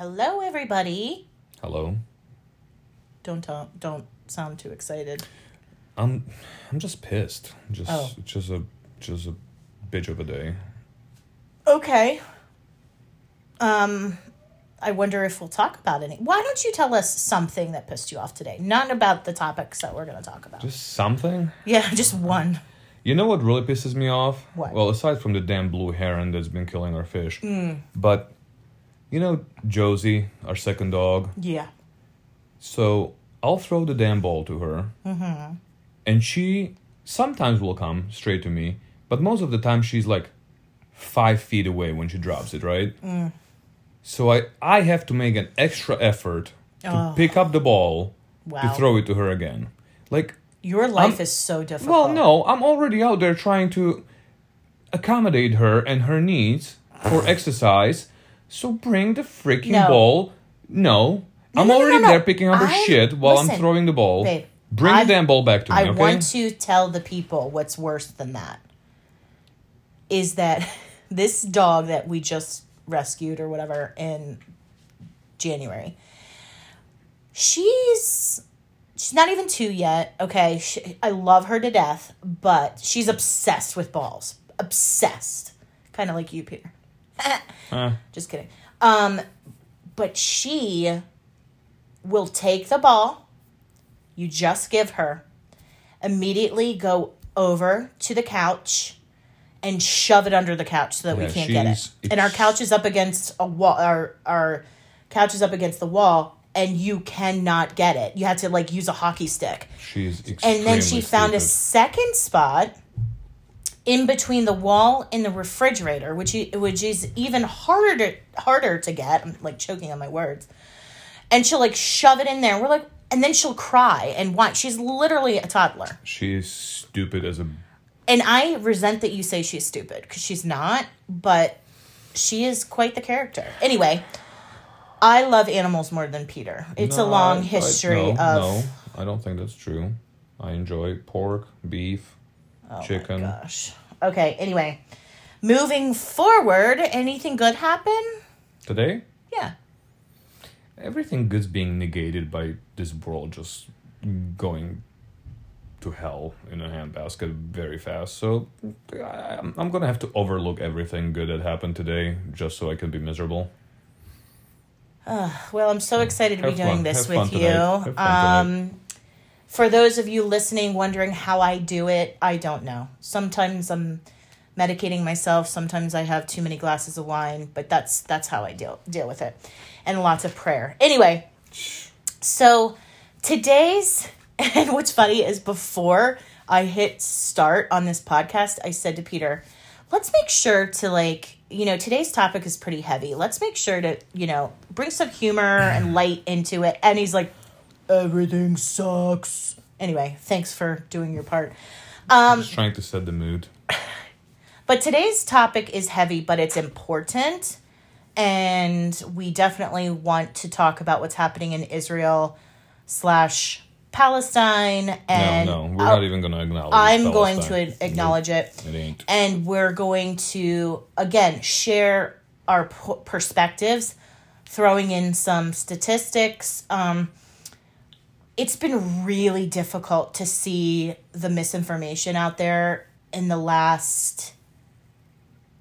Hello, everybody. Hello. Don't talk, don't sound too excited. I'm I'm just pissed. Just Oh. just a just a bitch of a day. Okay. Um, I wonder if we'll talk about any. Why don't you tell us something that pissed you off today? Not about the topics that we're going to talk about. Just something. yeah, just one. You know what really pisses me off? What? Well, aside from the damn blue heron that's been killing our fish, Mm. but you know Josie, our second dog. Yeah. So I'll throw the damn ball to her, Mm-hmm. and she sometimes will come straight to me, but most of the time she's like five feet away when she drops it, right? Mm. So I I have to make an extra effort to Oh. pick up the ball Wow. to throw it to her again. Like, Your life I'm- is so difficult. well, no, I'm already out there trying to accommodate her and her needs for exercise. So bring the freaking No. ball. No, I'm no, no, already no, no. there picking up her I'm- shit while I'm listen, throwing the ball. babe, bring I'm- the damn ball back to me, I okay? want to tell the people what's worse than that is that this dog that we just rescued or whatever in January, she's she's not even two yet. Okay, she, I love her to death, but she's obsessed with balls. Obsessed, kind of like you, Peter. Uh, Just kidding. Um, but she will take the ball you just give her, immediately go over to the couch and shove it under the couch so that we can't get it. And our couch is up against a wall. Our our couch is up against the wall, and you cannot get it. You have to like use a hockey stick. she's extremely And then she found a second spot in between the wall and the refrigerator, which which is even harder to, harder to get. I'm like choking on my words. And she'll like shove it in there. We're like, and then she'll cry and whine. She's literally a toddler. She's stupid as a. And I resent that you say she's stupid because she's not, but she is quite the character. Anyway, I love animals more than Peter. It's a No, long I- I- history no, of. No, I don't think that's true. I enjoy pork, beef, Oh chicken. My gosh. Okay, anyway. Moving forward, anything good happen? Today, Yeah. everything good's being negated by this world just going to hell in a handbasket very fast. So I, I'm, I'm gonna have to overlook everything good that happened today just so I can be miserable. Well, I'm so excited to be Have doing fun. this Have with you. Um for those of you listening wondering how I do it, I don't know. Sometimes I'm medicating myself, sometimes I have too many glasses of wine, but that's that's how I deal deal with it. And lots of prayer. Anyway, so today's and what's funny is before I hit start on this podcast, I said to Peter, let's make sure to like, you know, today's topic is pretty heavy. Let's make sure to, you know, bring some humor and light into it. And he's like, everything sucks. Anyway, thanks for doing your part. Um, just trying to set the mood. But today's topic is heavy, but it's important. And we definitely want to talk about what's happening in Israel slash Palestine. And no, no, we're I'll- not even gonna acknowledge. I'm going to acknowledge it. It ain't. And we're going to, again, share our p- perspectives, throwing in some statistics. Um, it's been really difficult to see the misinformation out there in the last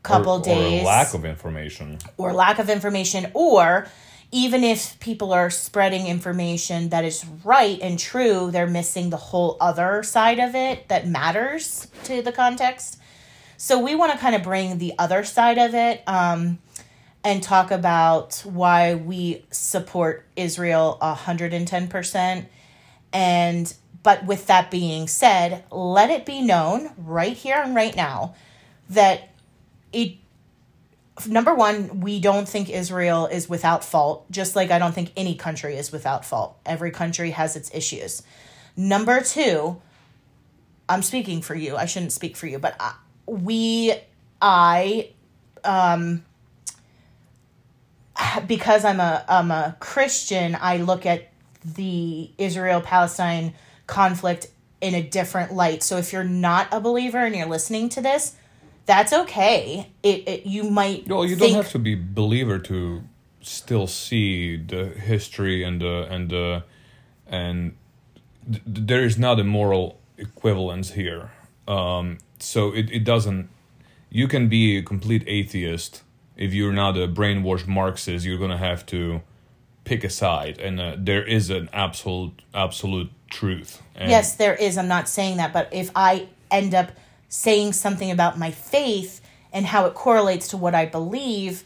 couple or, days Or lack of information. or lack of information, or even if people are spreading information that is right and true, they're missing the whole other side of it that matters to the context. So we want to kind of bring the other side of it um, and talk about why we support Israel 110%. And but with that being said, let it be known right here and right now that it number one, we don't think Israel is without fault, just like I don't think any country is without fault. Every country has its issues. Number two, I'm speaking for you. I shouldn't speak for you, but I, we, I, um, because I'm a I'm a Christian, I look at the Israel Palestine conflict in a different light. So if you're not a believer and you're listening to this, that's okay. It, it you might Well, you think, don't have to be believer to still see the history and the and the and th- there is not a moral equivalence here. Um, so it, it doesn't. You can be a complete atheist if you're not a brainwashed Marxist. You're gonna have to pick a side, and uh, there is an absolute absolute truth. And yes, there is. I'm not saying that, but if I end up saying something about my faith and how it correlates to what I believe,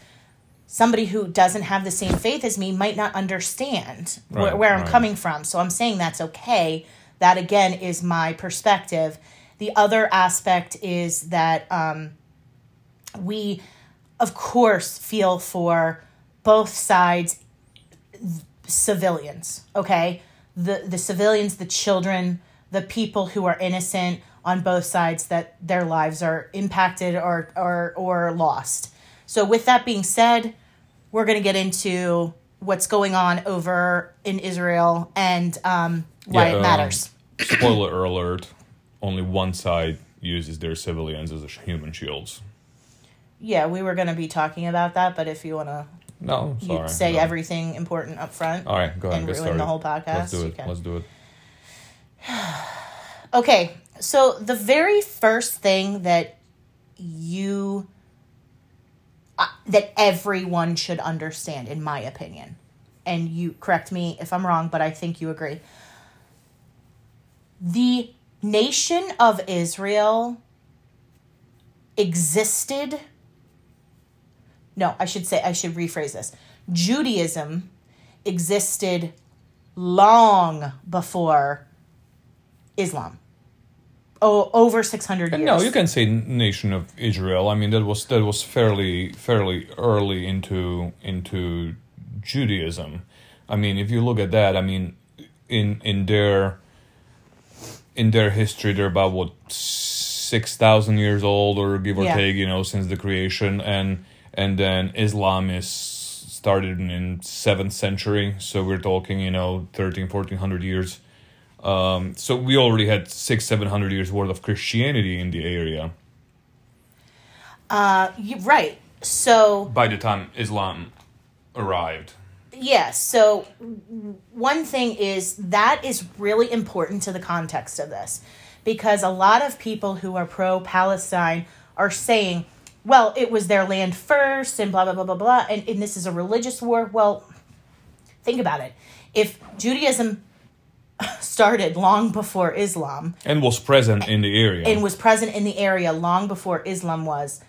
somebody who doesn't have the same faith as me might not understand where, Right, where I'm right. coming from. So I'm saying that's okay. That again is my perspective. The other aspect is that um, we, of course, feel for both sides civilians okay? The the civilians the children the people who are innocent on both sides that their lives are impacted or or or lost. So with that being said we're going to get into what's going on over in Israel and um, why Yeah, it um, matters. spoiler alert: only one side uses their civilians as human shields. yeah we were going to be talking about that but if you want to No, sorry. you sorry. say no. everything important up front All right, go ahead. and ruin started. the whole podcast Let's do it. Let's do it. Okay, so the very first thing that you uh, that everyone should understand in my opinion. And you correct me if I'm wrong, but I think you agree. The nation of Israel existed No, I should say I should rephrase this. Judaism existed long before Islam. Oh, over 600 years. No, you can say nation of Israel. I mean, that was that was fairly fairly early into into Judaism. I mean, if you look at that, I mean, in in their in their history, they're about what six thousand years old, or give or Yeah. take, you know, since the creation, and and then Islam is started in seventh century, so we're talking, you know, 13, 1400 years. Um, so we already had six, seven hundred years worth of Christianity in the area Uh, you, right. So, by the time Islam arrived. yeah, so one thing is that is really important to the context of this because a lot of people who are pro Palestine are saying, well, it was their land first and blah, blah, blah, blah, blah, and, and this is a religious war. Well, think about it. If Judaism started long before Islam, and was present in the area. and was present in the area long before Islam was,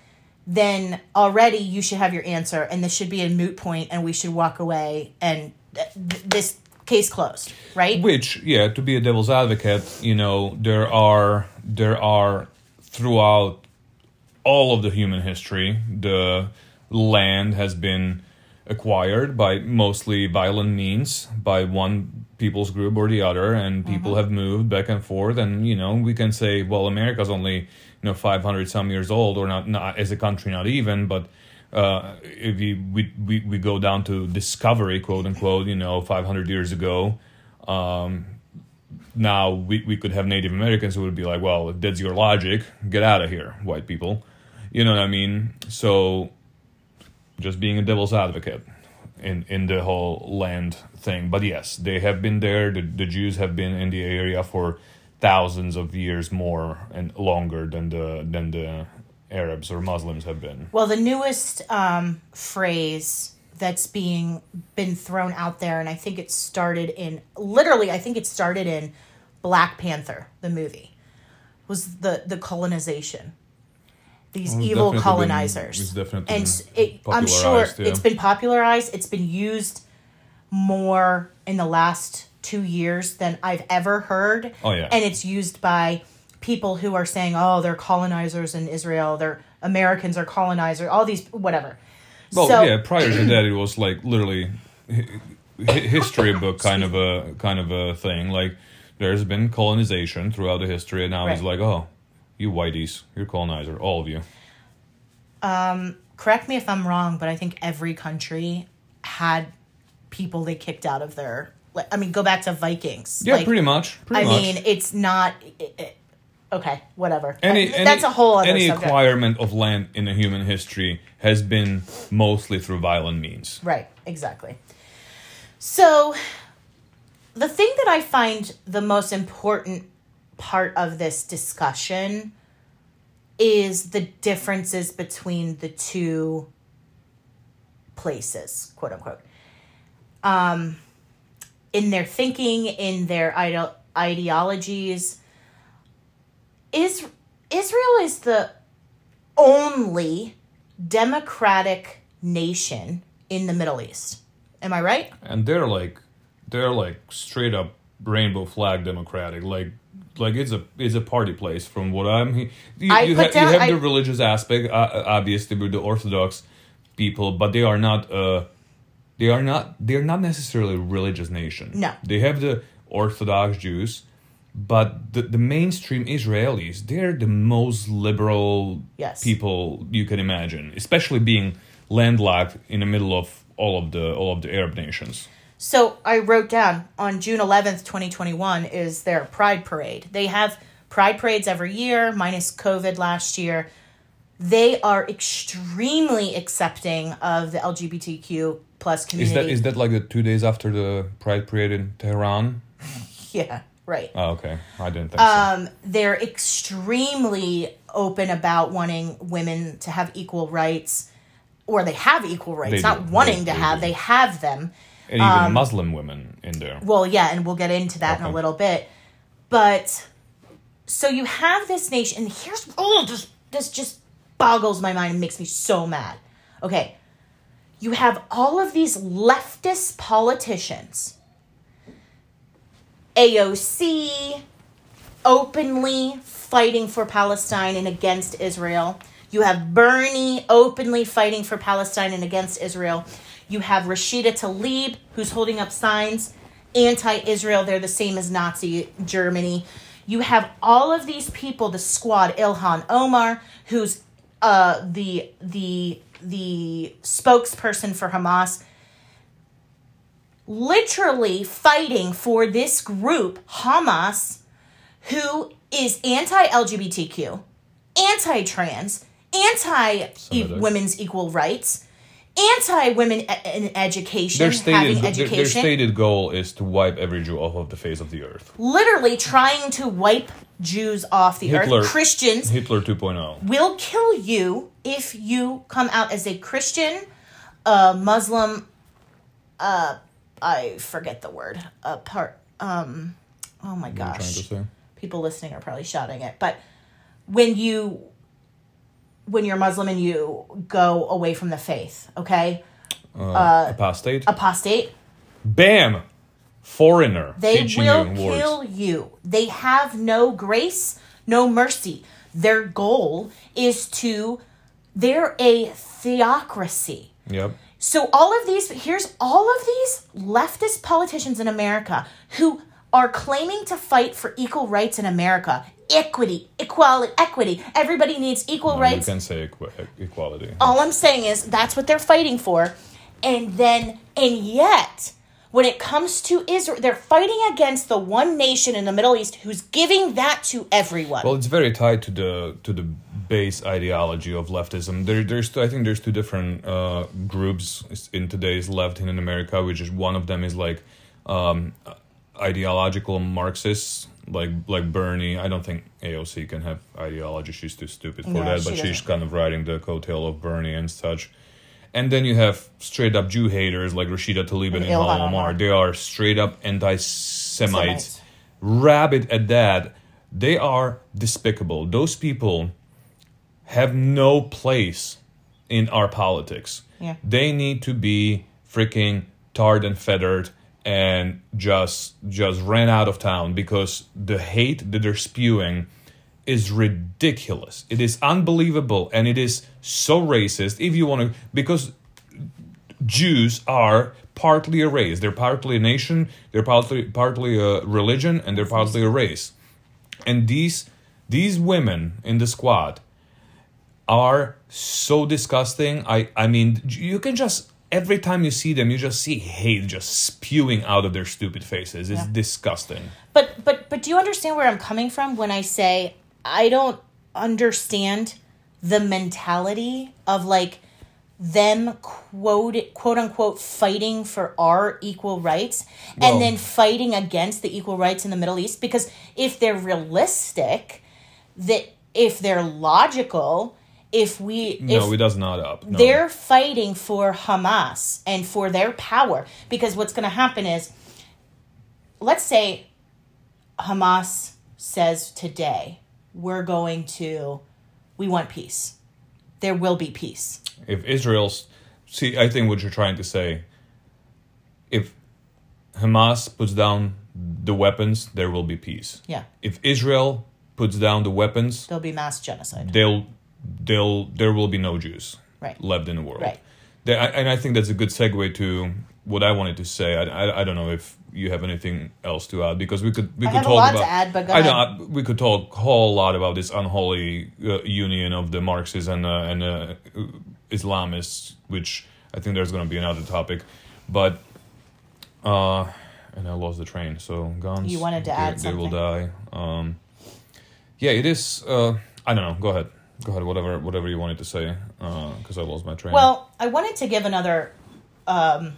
then already you should have your answer, and this should be a moot point, and we should walk away, and th- th- this case closed, right? Which, yeah, to be a devil's advocate, you know, there are there are throughout all of the human history, the land has been acquired by mostly violent means by one people's group or the other and people have moved back and forth and you know we can say well america's only you know 500 some years old or not not as a country not even but uh, if you, we, we we go down to discovery quote unquote you know 500 years ago um, now we, we could have native americans who would be like well if that's your logic get out of here white people you know what i mean so just being a devil's advocate in in the whole land thing. But yes, they have been there. The, the Jews have been in the area for thousands of years more and longer than the than the Arabs or Muslims have been. Well, the newest um, phrase that's being been thrown out there, and I think it started in literally, I think it started in Black Panther, the movie, was the the colonization. These Well, evil definitely been- colonizers, it's definitely and been it, I'm sure yeah. it's been popularized. It's been used more in the last two years than I've ever heard. Oh, yeah. and it's used by people who are saying, "Oh, they're colonizers in Israel. They're Americans are colonizers. All these whatever." Well, so, yeah. Prior to that, it was like literally hi- hi- history book kind of a kind of a thing. Like there's been colonization throughout the history, and now it's like, oh, you whiteys, you're colonizer, all of you. Um, correct me if I'm wrong, but I think every country had people they kicked out of their. like, I mean, go back to Vikings. Yeah, Like, pretty much. Pretty I much. mean, it's not. It, it- Okay, whatever. Any, That- any That's a whole other any subject. acquirement of land in a human history has been mostly through violent means. Right, exactly. So, the thing that I find the most important part of this discussion is the differences between the two places, quote unquote. Um, in their thinking, in their ide- ideologies, is Israel is the only democratic nation in the Middle East. Am I right? and they're like they're like straight up rainbow flag democratic like like it's a it's a party place from what i'm you, I you, ha- down- you have I- the religious aspect uh, obviously with the orthodox people but they are not uh they are not they're not necessarily a religious nation No. they have the orthodox jews but the, the mainstream israelis they're the most liberal Yes. people you can imagine especially being landlocked in the middle of all of the all of the arab nations So I wrote down on June 11th, 2021 is their Pride Parade. They have Pride Parades every year, minus COVID last year. They are extremely accepting of the LGBTQ plus community. Is that is that like the two days after the Pride Parade in Tehran? yeah, right. Oh, okay. I didn't think so. Um, they're extremely open about wanting women to have equal rights, or they have equal rights, They not do. wanting They- to they have, do. they have them. And even um, Muslim women in there. Well, yeah, and we'll get into that in a little bit. But so you have this nation, and here's oh, this this just boggles my mind and makes me so mad. Okay, you have all of these leftist politicians, AOC, openly fighting for Palestine and against Israel. You have Bernie openly fighting for Palestine and against Israel. You have Rashida Tlaib, who's holding up signs anti Israel. They're the same as Nazi Germany. You have all of these people, the squad, Ilhan Omar, who's uh, the the the spokesperson for Hamas, literally fighting for this group, Hamas, who is anti LGBTQ, anti trans, anti women's equal rights, anti women in education, Their stated having their, their stated goal is to wipe every Jew off of the face of the earth. literally trying to wipe Jews off the Hitler- earth. Christians Hitler oh. 2.0. will kill you if you come out as a Christian, a Muslim, uh, I forget the word, a part, um, oh my What are you trying gosh. people listening are probably shouting it, but when you when you're Muslim and you go away from the faith, okay, Uh, apostate. apostate, Bam! Foreigner. they will you words. kill you. They have no grace, no mercy. Their goal is to they're a theocracy. Yep. So all of these here's all of these leftist politicians in America who are claiming to fight for equal rights in America. Equity, equality, equity. Everybody needs equal You rights. You can say equ- equality. All I'm saying is that's what they're fighting for. And then and yet when it comes to Israel, they're fighting against the one nation in the Middle East who's giving that to everyone. Well, it's very tied to the to the base ideology of leftism. There, there's I think there's two different uh, groups in today's left in America, which is one of them is like um, ideological Marxists, like like Bernie. I don't think AOC can have ideology; she's too stupid for No, that. she But she's doesn't. kind of riding the coattail of Bernie and such. And then you have straight up Jew haters like Rashida Tlaib and And Ilhan Omar. They are straight up anti-Semites Semites. rabid at that. They are despicable. Those people have no place in our politics. Yeah. They need to be freaking tarred and feathered and just just ran out of town because the hate that they're spewing is ridiculous. It is unbelievable and it is so racist if you want to because Jews are partly a race. They're partly a nation, they're partly partly a religion, and they're partly a race. And these these women in the squad are so disgusting. I I mean, you can just every time you see them, you just see hate just spewing out of their stupid faces. It's Yeah. disgusting. But but but do you understand where I'm coming from when I say I don't understand the mentality of like them quote quote unquote fighting for our equal rights Well- and then fighting against the equal rights in the Middle East because if they're realistic that if they're logical if we no, if it does not up. No. they're fighting for Hamas and for their power because what's going to happen is let's say Hamas says today we're going to we want peace. There will be peace. if Israel's see, I think what you're trying to say, if Hamas puts down the weapons, there will be peace. Yeah. If Israel puts down the weapons, There'll be mass genocide. they'll they'll there will be no Jews Right. left in the world. Right. There- I- and I think that's a good segue to what I wanted to say. I, I, I don't know if you have anything else to add because we could we I could have a talk lot about to add, I know. I- we could talk a whole lot about this unholy uh, union of the Marxists and uh, and uh, Islamists, which I think there's going to be another topic, but uh, and I lost the train. So guns. You wanted to they, add They will die. Um, yeah, it is. Uh, I don't know. Go ahead. Go ahead. Whatever. Whatever you wanted to say, because I lost my train. Well, I wanted to give another um,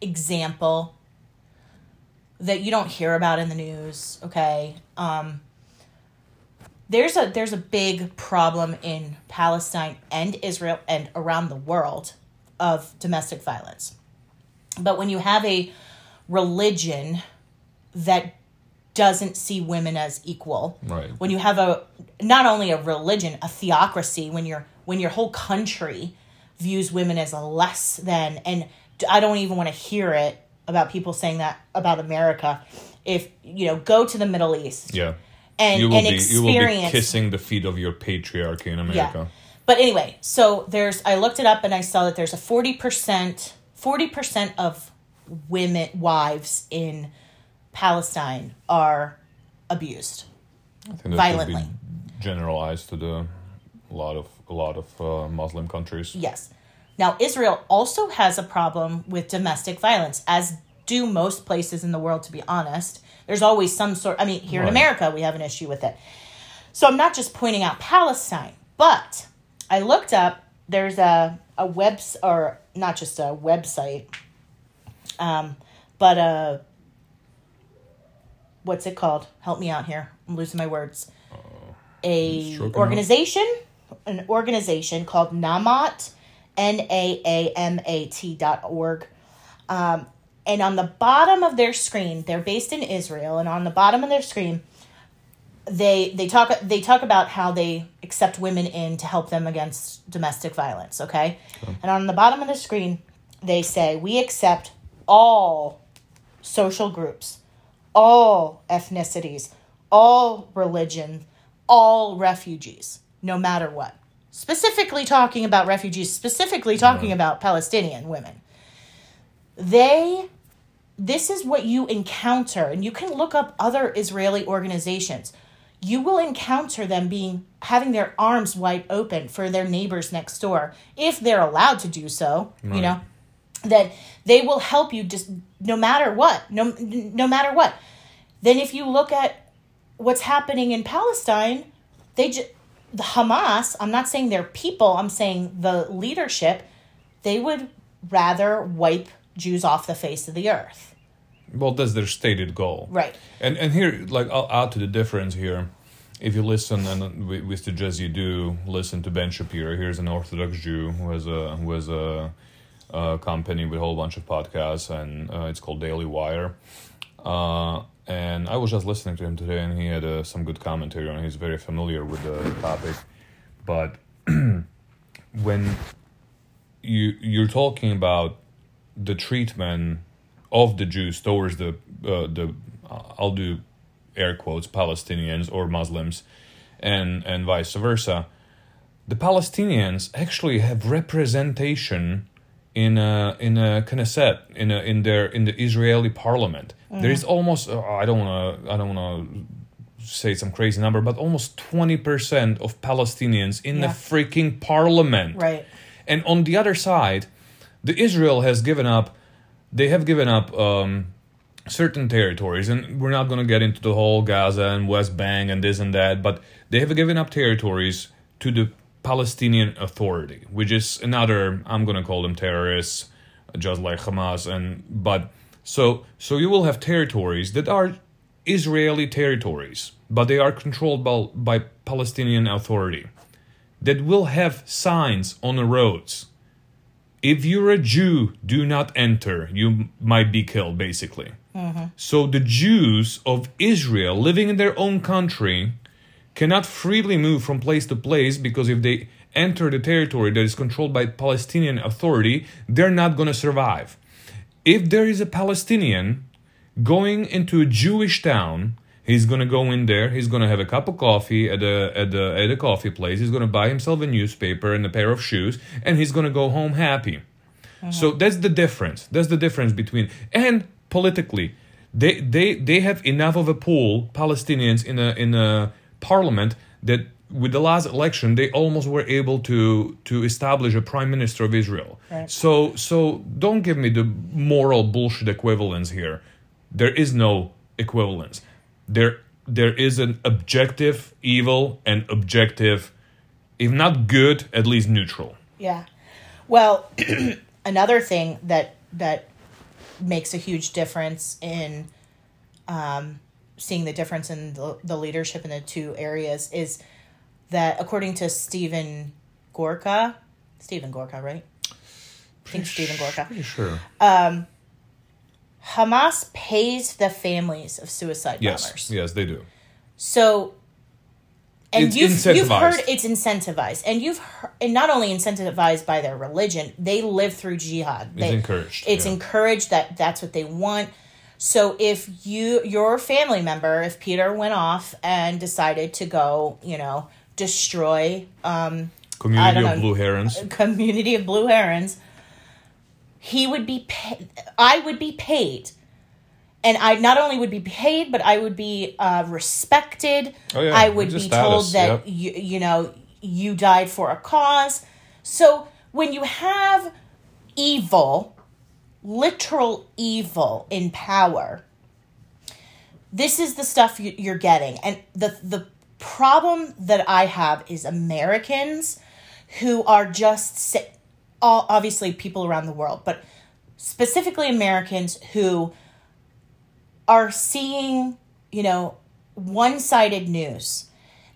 example that you don't hear about in the news. Okay, um, there's a there's a big problem in Palestine and Israel and around the world of domestic violence. But when you have a religion that doesn't see women as equal, Right. when you have a not only a religion a theocracy when your when your whole country views women as a less than and i don't even want to hear it about people saying that about america if you know go to the middle east yeah. and You will and be you will be kissing the feet of your patriarchy in America. Yeah. but anyway, so there's I looked it up and I saw that there's a 40% 40% of women wives in Palestine are abused. Violently. generalized to the a lot of a lot of uh, Muslim countries. Yes. Now Israel also has a problem with domestic violence as do most places in the world to be honest. There's always some sort I mean here in America we have an issue with it. So I'm not just pointing out Palestine, but I looked up there's a a webs or not just a website um but a what's it called? Help me out here. I'm losing my words. A stroking organization, an organization called Namat, N A A M A T dot org. Um, and on the bottom of their screen, they're based in Israel, and on the bottom of their screen, they they talk they talk about how they accept women in to help them against domestic violence. Okay, and on the bottom of the screen, they say we accept all social groups, all ethnicities, all religion, all refugees, no matter what. Specifically talking about refugees, specifically talking about Palestinian women. They this is what you encounter and you can look up other Israeli organizations. You will encounter them being having their arms wide open for their neighbors next door if they're allowed to do so, you know. That they will help you just no matter what, no no matter what. Then if you look at what's happening in Palestine, they just the Hamas, I'm not saying they're people, I'm saying the leadership, they would rather wipe Jews off the face of the earth. Well, that's their stated goal. Right. And and here, like, I'll add to the difference here. If you listen, and we, we suggest you do listen to Ben Shapiro. Here's an Orthodox Jew who has a who has a, a company with a whole bunch of podcasts, and uh, it's called Daily Wire. Uh, and I was just listening to him today, and he had uh, some good commentary on. He's very familiar with the topic, but when you you're talking about the treatment of the Jews towards the uh, the uh, I'll do air quotes Palestinians or Muslims, and and vice versa. The Palestinians actually have representation in a in a Knesset in a, in their in the Israeli parliament. There is almost uh, I don't want to I don't want to say some crazy number, but almost twenty percent of Palestinians in the freaking parliament. Right. And on the other side, the Israel has given up. They have given up um, certain territories, and we're not going to get into the whole Gaza and West Bank and this and that, but they have given up territories to the Palestinian Authority, which is another, I'm going to call them terrorists, just like Hamas, and but so so you will have territories that are Israeli territories, but they are controlled by, by Palestinian Authority that will have signs on the roads. If you're a Jew, do not enter. You might be killed, basically. Mm-hmm. So the Jews of Israel living in their own country cannot freely move from place to place because if they enter the territory that is controlled by Palestinian Authority, they're not going to survive. If there is a Palestinian going into a Jewish town, he's going to go in there, he's going to have a cup of coffee at a at a at a coffee place, he's going to buy himself a newspaper and a pair of shoes and he's going to go home happy. Mm-hmm. So that's the difference. That's the difference between and politically, they they they have enough of a pool Palestinians in a in a parliament that with the last election they almost were able to to establish a prime minister of Israel. Right. So so don't give me the moral bullshit equivalence here. There is no equivalence. There there is an objective evil and objective if not good at least neutral. Yeah. Well, another thing that that makes a huge difference in um, seeing the difference in the, the leadership in the two areas is that according to Stephen Gorka, Stephen Gorka, right? I think Stephen Gorka. Pretty sure. Um, Hamas pays the families of suicide Yes, bombers. yes, they do. So, and It's you've, you've heard it's incentivized, and you've heard, and not only incentivized by their religion, they live through jihad. It's They- encouraged, It's yeah. encouraged that that's what they want. So if you your family member, if Peter went off and decided to go, you know, destroy um, Community of blue herons. community of blue herons, he would be paid. I would be paid. And I not only would be paid, but I would be uh, respected. Oh, yeah. I would be told that yep. you, you know you died for a cause. So when you have evil, literal evil in power, this is the stuff you, you're getting. And the the problem that i have is americans who are just obviously people around the world but specifically americans who are seeing you know one-sided news.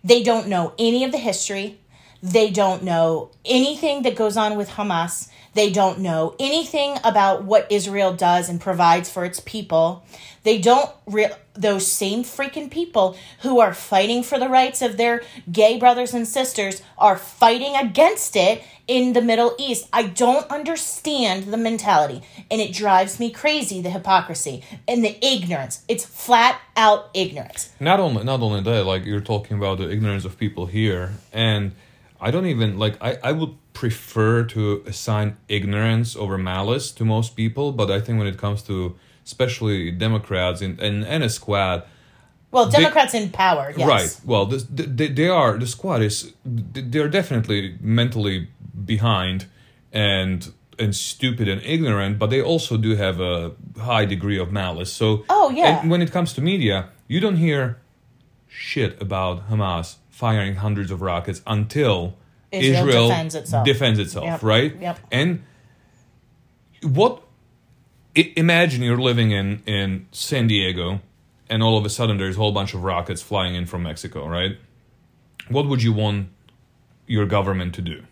They don't know any of the history they don't know anything that goes on with Hamas. They don't know anything about what Israel does and provides for its people. They don't re- those same freaking people who are fighting for the rights of their gay brothers and sisters are fighting against it in the Middle East. I don't understand the mentality and it drives me crazy the hypocrisy and the ignorance. It's flat out ignorance. Not only not only that, like you're talking about the ignorance of people here, and I don't even like I, I would prefer to assign ignorance over malice to most people, but I think when it comes to especially Democrats and and, and a squad, Well, Democrats in power, yes. Right. Well, this, they, they are the squad is they're definitely mentally behind and and stupid and ignorant, but they also do have a high degree of malice. So Oh, yeah. And when it comes to media, you don't hear shit about Hamas firing hundreds of rockets until Israel Israel, defends itself. defends itself, Yep. right? Yep. And what imagine you're living in in San Diego and all of a sudden there's a whole bunch of rockets flying in from Mexico, right? What would you want your government to do?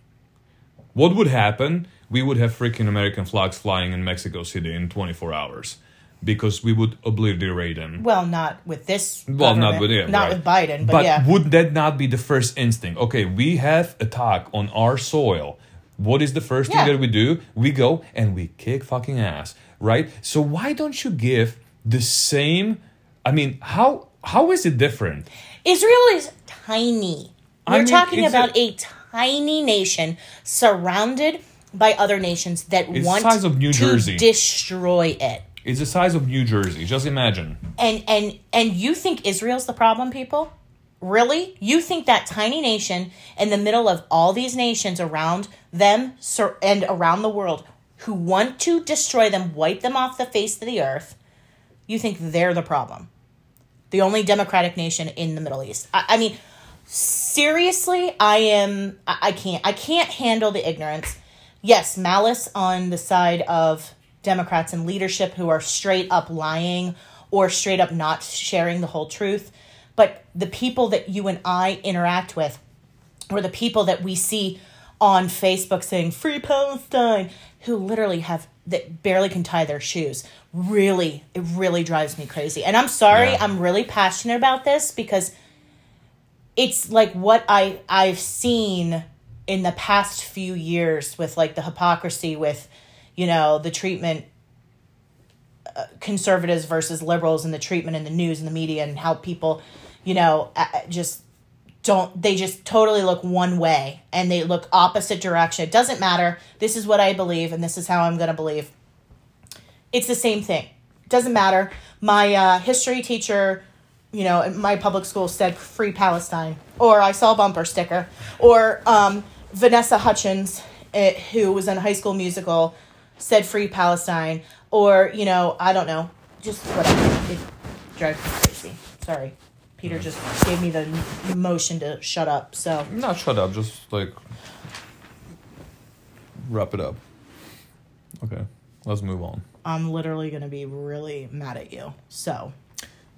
What would happen? We would have freaking American flags flying in Mexico City in 24 hours because we would obliterate them. Well, not with this. Well, not with yeah, not right. with Biden, but, But yeah. would that not be the first instinct? Okay, we have attack on our soil. What is the first Yeah. thing that we do? We go and we kick fucking ass, right? So why don't you give the same? I mean, how how is it different? Israel is tiny. We're mean, talking about a- a, tiny nation surrounded by other nations that It's the want size of New to Jersey. destroy it. It's the size of New Jersey. Just imagine. And and and you think Israel's the problem, people? Really? You think that tiny nation in the middle of all these nations around them and around the world who want to destroy them, wipe them off the face of the earth? you think they're the problem. The only democratic nation in the Middle East. I, I mean, seriously, I am. I, I can't. I can't handle the ignorance. Yes, malice on the side of Democrats and leadership who are straight up lying or straight up not sharing the whole truth. But the people that you and I interact with, or the people that we see on Facebook saying "Free Palestine," who literally have that barely can tie their shoes. Really, it really drives me crazy. And I'm sorry, Yeah. I'm really passionate about this because it's like what I I've seen in the past few years with like the hypocrisy with you know the treatment uh, conservatives versus liberals and the treatment in the news and the media and how people you know uh, uh, just don't they just totally look one way and they look opposite direction. It doesn't matter. This is what i believe and this is how i'm going to believe. It's the same thing. Doesn't matter. My uh, history teacher you know in my public school said free palestine. Or i saw a bumper sticker. Or um, vanessa hudgens eh, who was in high school musical said free palestine or you know i don't know just whatever. It drives me crazy. Sorry. Peter just gave me the motion to shut up so. Not shut up, just like wrap it up. Okay, let's move on. i'm literally going to be really mad at you so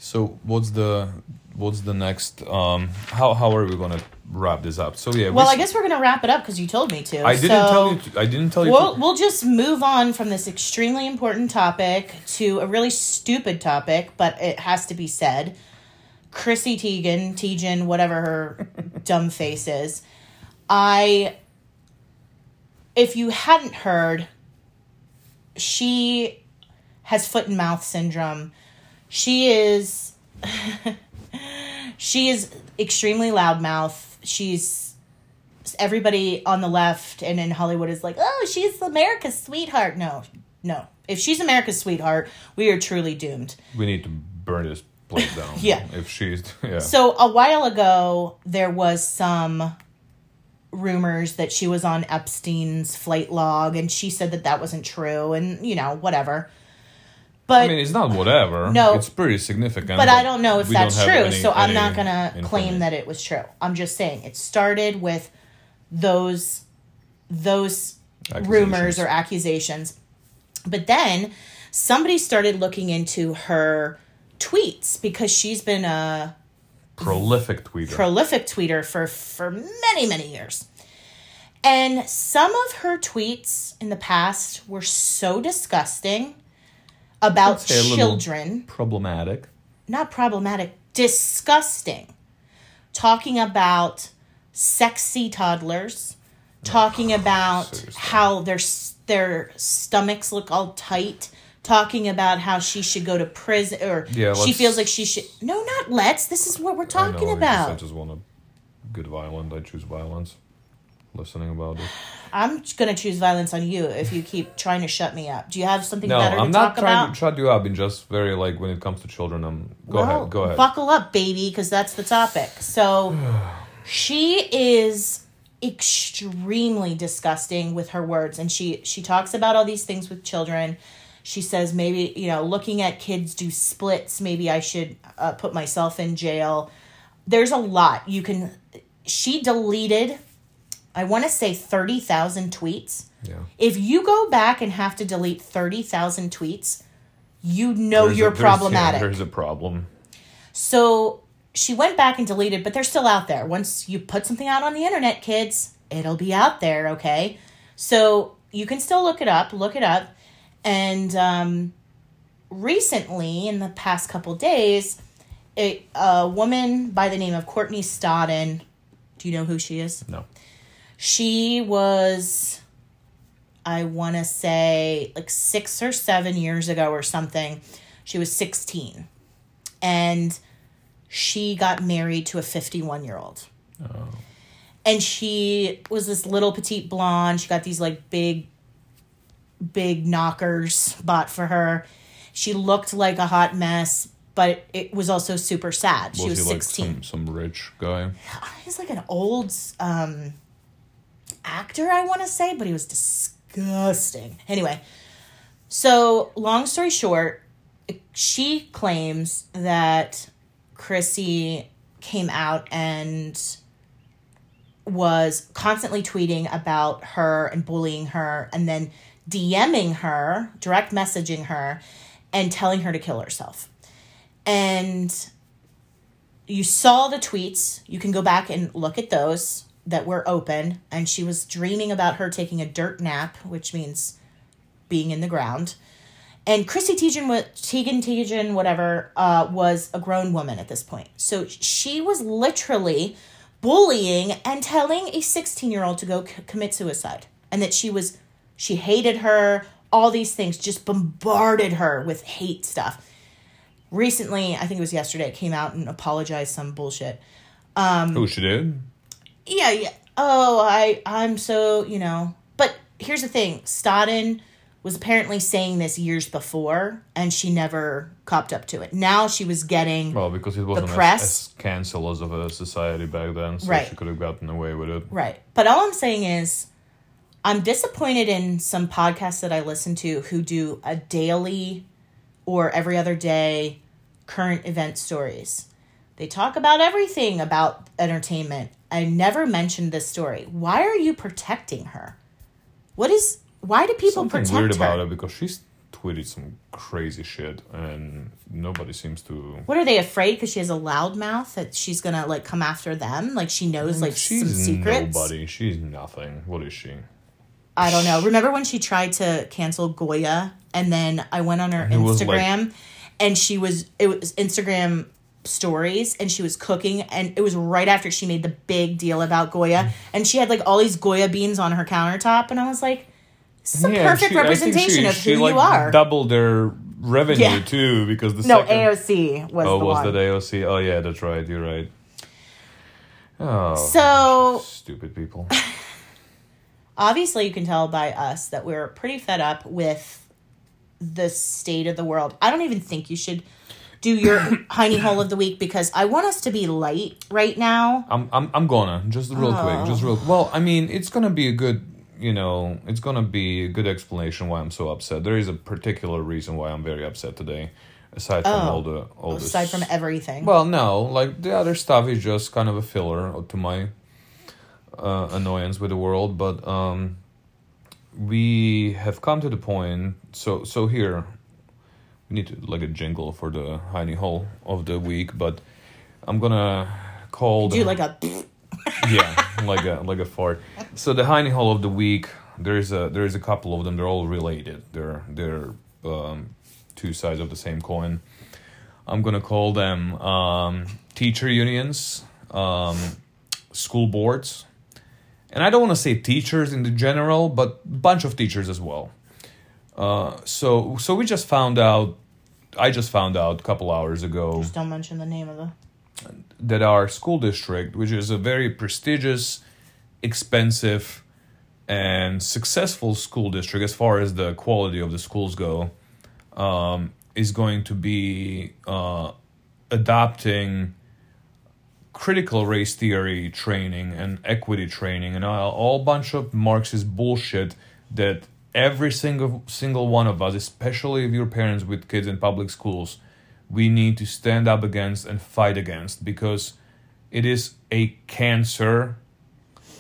So what's the what's the next um how how are we gonna wrap this up? So yeah, well we i guess we're going to wrap it up because you told me to I didn't so- tell you. To, I didn't tell you. We'll, to, we'll just move on from this extremely important topic to a really stupid topic, but it has to be said. Chrissy Teigen, Teigen, whatever her dumb face is. I, if you hadn't heard, she has foot and mouth syndrome. She is, she is extremely loudmouth. She's everybody on the left and in Hollywood is like, oh, she's America's sweetheart. No, no. If she's America's sweetheart, we are truly doomed. we need to burn this place down. Yeah. If she's yeah. So a while ago, there was some rumors that she was on Epstein's flight log, and she said that that wasn't true, and you know whatever. But I mean, it's not whatever. No. it's pretty significant. but I don't know if that's true, any- so I'm not gonna claim that it was true. I'm just saying it started with those those rumors or accusations, but then somebody started looking into her tweets because she's been a prolific tweeter. prolific tweeter for for many many years. And some of her tweets in the past were so disgusting about Let's say a children Problematic. not problematic, disgusting. Talking about sexy toddlers, talking about seriously. how their their stomachs look all tight, talking about how she should go to prison or Yeah, she feels like she should. No, not let's. This is what we're I talking know, because I just want a good violence. I choose violence. Listening about it. I'm going to choose violence on you if you keep trying to shut me up. Do you have something No, better I'm to not trying to shut you up. I'm just very like when it comes to children. I'm go Well, ahead. Go ahead. Buckle up, baby, because that's the topic. So she is extremely disgusting with her words, and she she talks about all these things with children. She says maybe you know looking at kids do splits. Maybe I should uh, put myself in jail. There's a lot you can. She deleted. I want to say thirty thousand tweets. yeah. If you go back and have to delete thirty thousand tweets, you know There's you're yeah, problematic. there's a problem. So she went back and deleted, but they're still out there. Once you put something out on the internet, kids, it'll be out there, okay? So you can still look it up, look it up. And um, recently, in the past couple days, a, a woman by the name of Courtney Stodden, do you know who she is? No. She was, I want to say, like six or seven years ago or something. She was 16. And she got married to a 51 year old. And she was this little petite blonde. She got these like big, big knockers bought for her. She looked like a hot mess, but it was also super sad. she was he like 16 some some rich guy? he's like an old um actor i want to say but he was disgusting anyway so long story short she claims that Chrissy came out and was constantly tweeting about her and bullying her and then DMing her, direct messaging her, and telling her to kill herself. And you saw the tweets. You can go back and look at those that were open. And she was dreaming about her taking a dirt nap, which means being in the ground. And Chrissy Teigen, Teigen, Teigen, whatever, uh, was a grown woman at this point. So she was literally bullying and telling a 16 year old to go c- commit suicide. And that she was, she hated her, all these things, just bombarded her with hate stuff. Recently, I think it was yesterday, came out and apologized some bullshit. Who she did? Yeah, yeah. Oh, I I'm so, you know. But here's the thing. Stodden was apparently saying this years before and she never copped up to it. Now she was getting Well, because it wasn't as, press- as canceled of a society back then, so Right. she could have gotten away with it. Right. But all I'm saying is I'm disappointed in some podcasts that I listen to who do a daily or every other day current event stories. They talk about everything about entertainment. I never mentioned this story. Why are you protecting her? What is why do people Something protect weird her? about it because she's tweeted some crazy shit, and nobody seems to. What are they afraid because she has a loud mouth that she's gonna like come after them? Like she knows like some she's secrets. nobody. She's nothing. What is she? I don't know. Remember when she tried to cancel Goya and then I went on her It was like- Instagram and she was it was Instagram stories and she was cooking and it was right after she made the big deal about Goya and she had like all these Goya beans on her countertop and I was like this is a Yeah, perfect she- representation she- of she, who like, you are. Doubled their revenue Yeah. too because the no, second. AOC was oh, the was one. that AOC? Oh yeah, that's right. You're right. Oh, So- stupid people. obviously you can tell by us that we're pretty fed up with the state of the world. I don't even think you should do your hiney hole of the week because I want us to be light right now. I'm I'm I'm gonna just real quick, just real. Well, I mean, it's gonna be a good, you know, it's gonna be a good explanation why I'm so upset. There is a particular reason why I'm very upset today, aside from Oh. all the all Aside from everything. Well, no, like the other stuff is just kind of a filler to my uh, annoyance with the world, but um, we have come to the point. So, so here we need to, like a jingle for the hiney hole of the week, but I'm gonna call the do like a yeah, like a like a fart. So the hiney hole of the week. There's a there's a couple of them. They're all related. They're they're um, two sides of the same coin. I'm gonna call them um, teacher unions, um, school boards, and I don't want to say teachers in the general, but a bunch of teachers as well. Uh, so so we just found out. I just found out a couple hours ago just don't mention the name of the that our school district, which is a very prestigious, expensive, and successful school district as far as the quality of the schools go, um, is going to be uh, adopting critical race theory training and equity training and a all bunch of Marxist bullshit that every single single one of us, especially if you're parents with kids in public schools, we need to stand up against and fight against because it is a cancer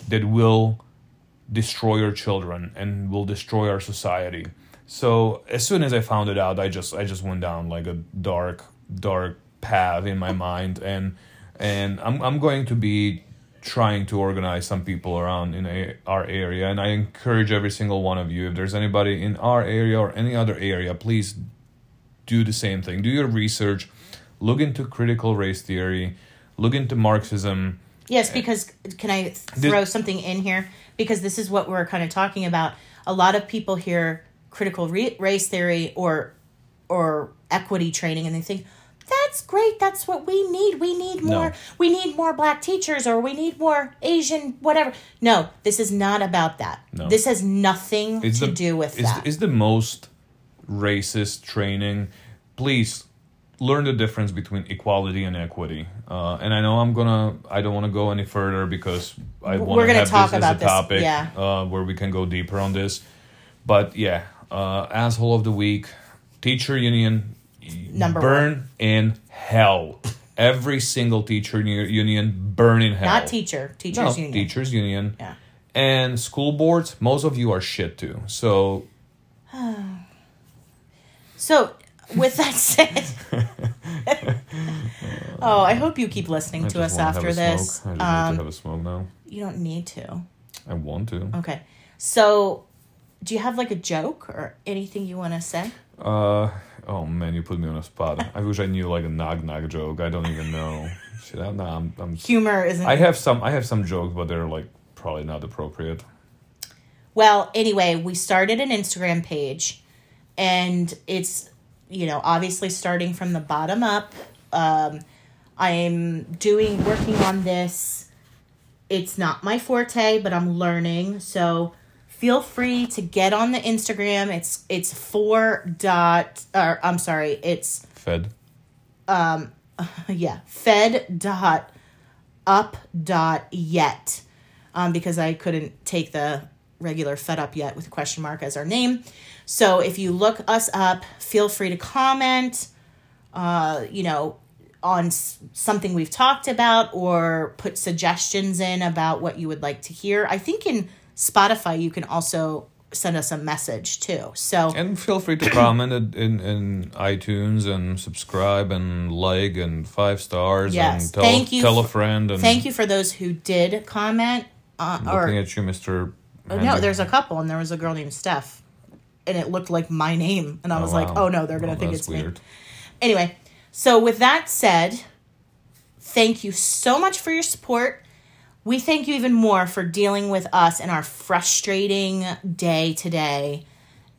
that will destroy your children and will destroy our society. So as soon as I found it out, I just I just went down like a dark dark path in my mind and and I'm I'm going to be trying to organize some people around in a, our area and I encourage every single one of you if there's anybody in our area or any other area please do the same thing do your research look into critical race theory look into marxism Yes, because can I throw something in here? Because this is what we're kind of talking about. A lot of people hear critical re- race theory or or equity training, and they think that's great. That's what we need. We need more. No. We need more black teachers, or we need more Asian, whatever. No, this is not about that. No. This has nothing it's to the, do with it's, that. it's the most racist training please learn the difference between equality and equity uh, and i know i'm gonna i don't want to go any further because i want to have talk this about as a this, topic yeah. uh, where we can go deeper on this but yeah uh, asshole of the week teacher union Number burn in hell. Every single teacher union burn in hell. Not teacher, teachers no, union. teachers union. Yeah. And school boards, most of you are shit too. So So, with that said, oh, I hope you keep listening I to us after this. Smoke. I just need Um, to have a smoke now. you don't need to. I want to. Okay. So, do you have like a joke or anything you want to say? Uh oh man, you put me on a spot. I wish I knew like a knock knock joke. I don't even know. Shit, I'm, nah, I'm, I'm Humor isn't. I have some I have some jokes, but they're like probably not appropriate. Well, anyway, we started an Instagram page and it's, you know, obviously starting from the bottom up. Um, I'm doing, working on this. It's not my forte, but I'm learning. So feel free to get on the Instagram. It's, it's four dot, or I'm sorry, it's Fed. Um yeah, fed dot up dot yet. Um, because I couldn't take the regular fed up yet with question mark as our name. So if you look us up, feel free to comment, uh, you know, on something we've talked about or put suggestions in about what you would like to hear. I think in Spotify you can also send us a message too. So And feel free to comment in, in iTunes and subscribe and like and five stars Yes, and tell, thank you tell a friend and thank you for those who did comment. Uh, or looking at you, Mr. Oh, no, there's a couple, and there was a girl named Steph, and it looked like my name, and I was like, wow. oh no, they're gonna Well, think that's it's me. weird. Anyway, so with that said, thank you so much for your support. We thank you even more for dealing with us in our frustrating day today,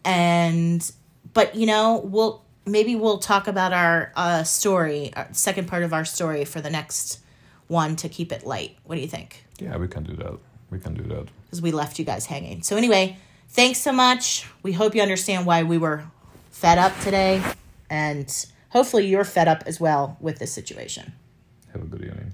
and but you know we'll maybe we'll talk about our uh, story, our second part of our story for the next one to keep it light. What do you think? Yeah, we can do that. We can do that. because we left you guys hanging. So anyway, thanks so much. We hope you understand why we were fed up today, and hopefully you're fed up as well with this situation. Have a good evening.